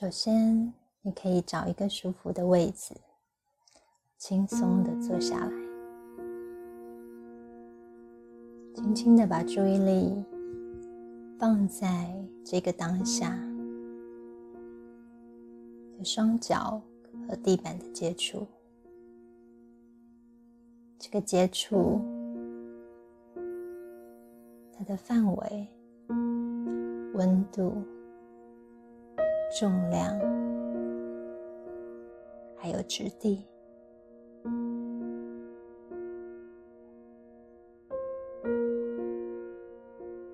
首先，你可以找一个舒服的位置，轻松的坐下来，轻轻的把注意力放在这个当下，的双脚和地板的接触，这个接触它的范围、温度。重量，还有质地。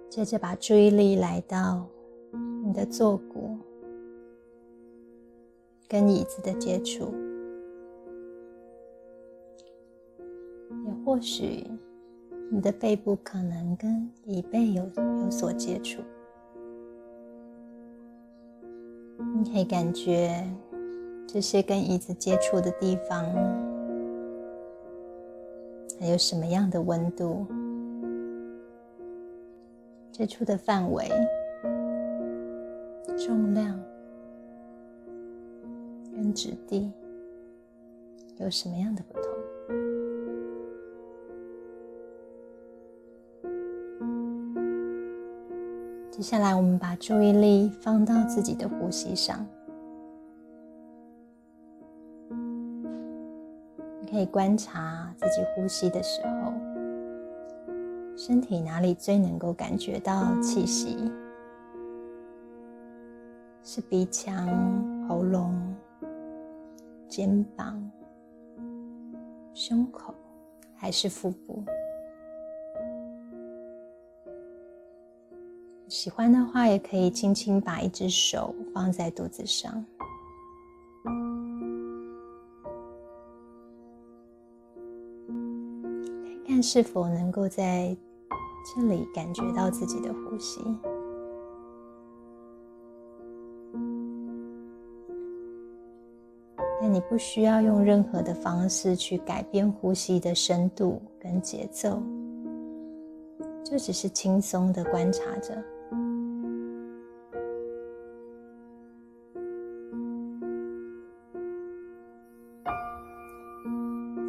接着把注意力来到你的坐骨跟椅子的接触，也或许你的背部可能跟椅背有有所接触。你可以感觉这些跟椅子接触的地方，还有什么样的温度？接触的范围、重量跟质地有什么样的不同？接下来，我们把注意力放到自己的呼吸上。你可以观察自己呼吸的时候，身体哪里最能够感觉到气息？是鼻腔、喉咙、肩膀、胸口，还是腹部？喜欢的话，也可以轻轻把一只手放在肚子上，看是否能够在这里感觉到自己的呼吸。但你不需要用任何的方式去改变呼吸的深度跟节奏，就只是轻松的观察着。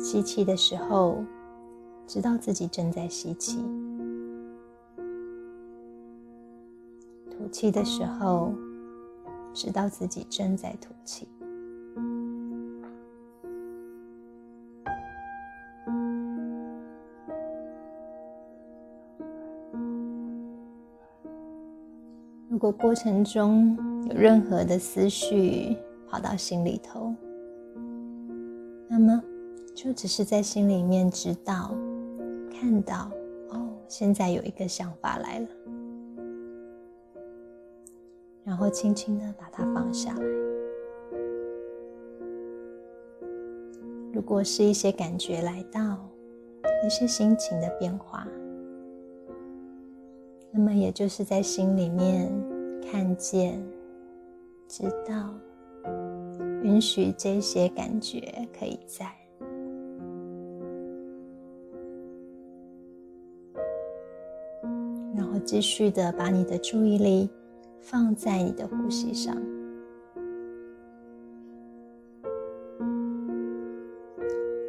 吸气的时候，知道自己正在吸气；吐气的时候，知道自己正在吐气。如果过程中有任何的思绪跑到心里头，就只是在心里面知道、看到，哦，现在有一个想法来了，然后轻轻的把它放下来。如果是一些感觉来到，一些心情的变化，那么也就是在心里面看见、知道、允许这些感觉可以在。然后继续的把你的注意力放在你的呼吸上，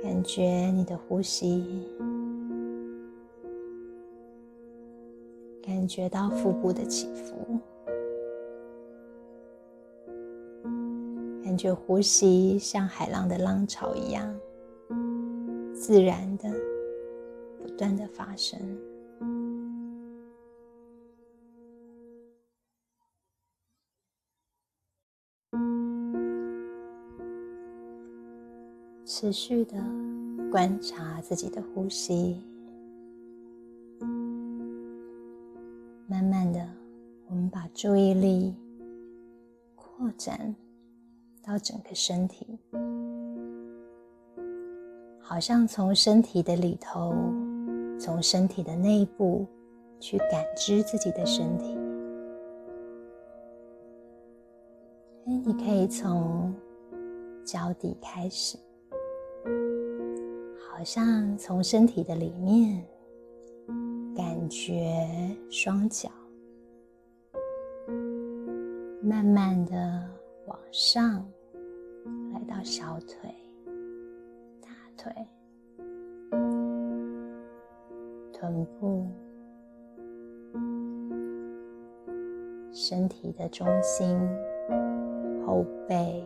感觉你的呼吸，感觉到腹部的起伏，感觉呼吸像海浪的浪潮一样，自然的不断的发生。持续的观察自己的呼吸，慢慢的，我们把注意力扩展到整个身体，好像从身体的里头，从身体的内部去感知自己的身体。哎，你可以从脚底开始。好像从身体的里面感觉双脚，慢慢的往上，来到小腿、大腿、臀部、身体的中心、后背、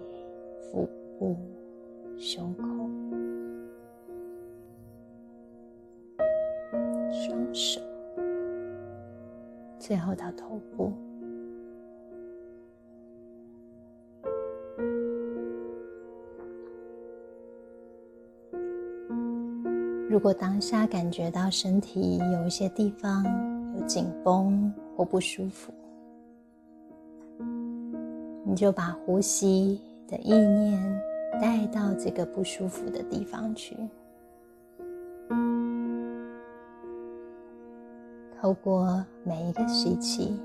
腹部、胸口。双手，最后到头部。如果当下感觉到身体有一些地方有紧绷或不舒服，你就把呼吸的意念带到这个不舒服的地方去。透过每一个吸气，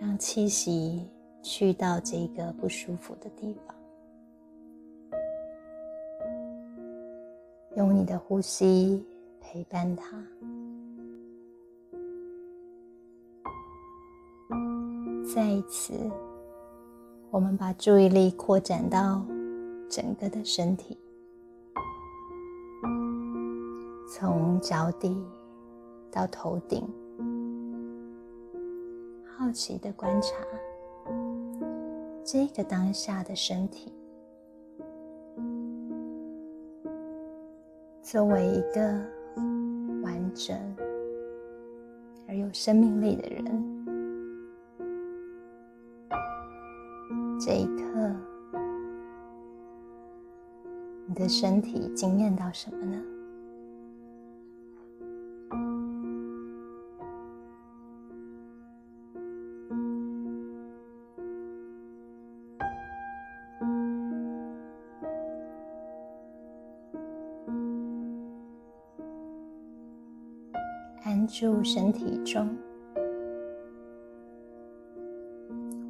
让气息去到这个不舒服的地方，用你的呼吸陪伴它。再一次，我们把注意力扩展到整个的身体，从脚底。到头顶，好奇的观察这个当下的身体，作为一个完整而有生命力的人，这一刻，你的身体惊艳到什么呢？住身体中，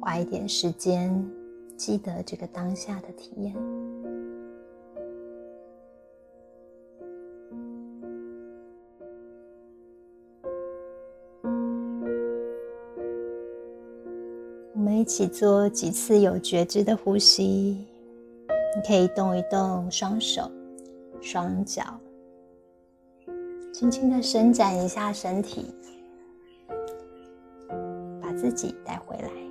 花一点时间，记得这个当下的体验。我们一起做几次有觉知的呼吸。你可以动一动双手、双脚。轻轻的伸展一下身体，把自己带回来。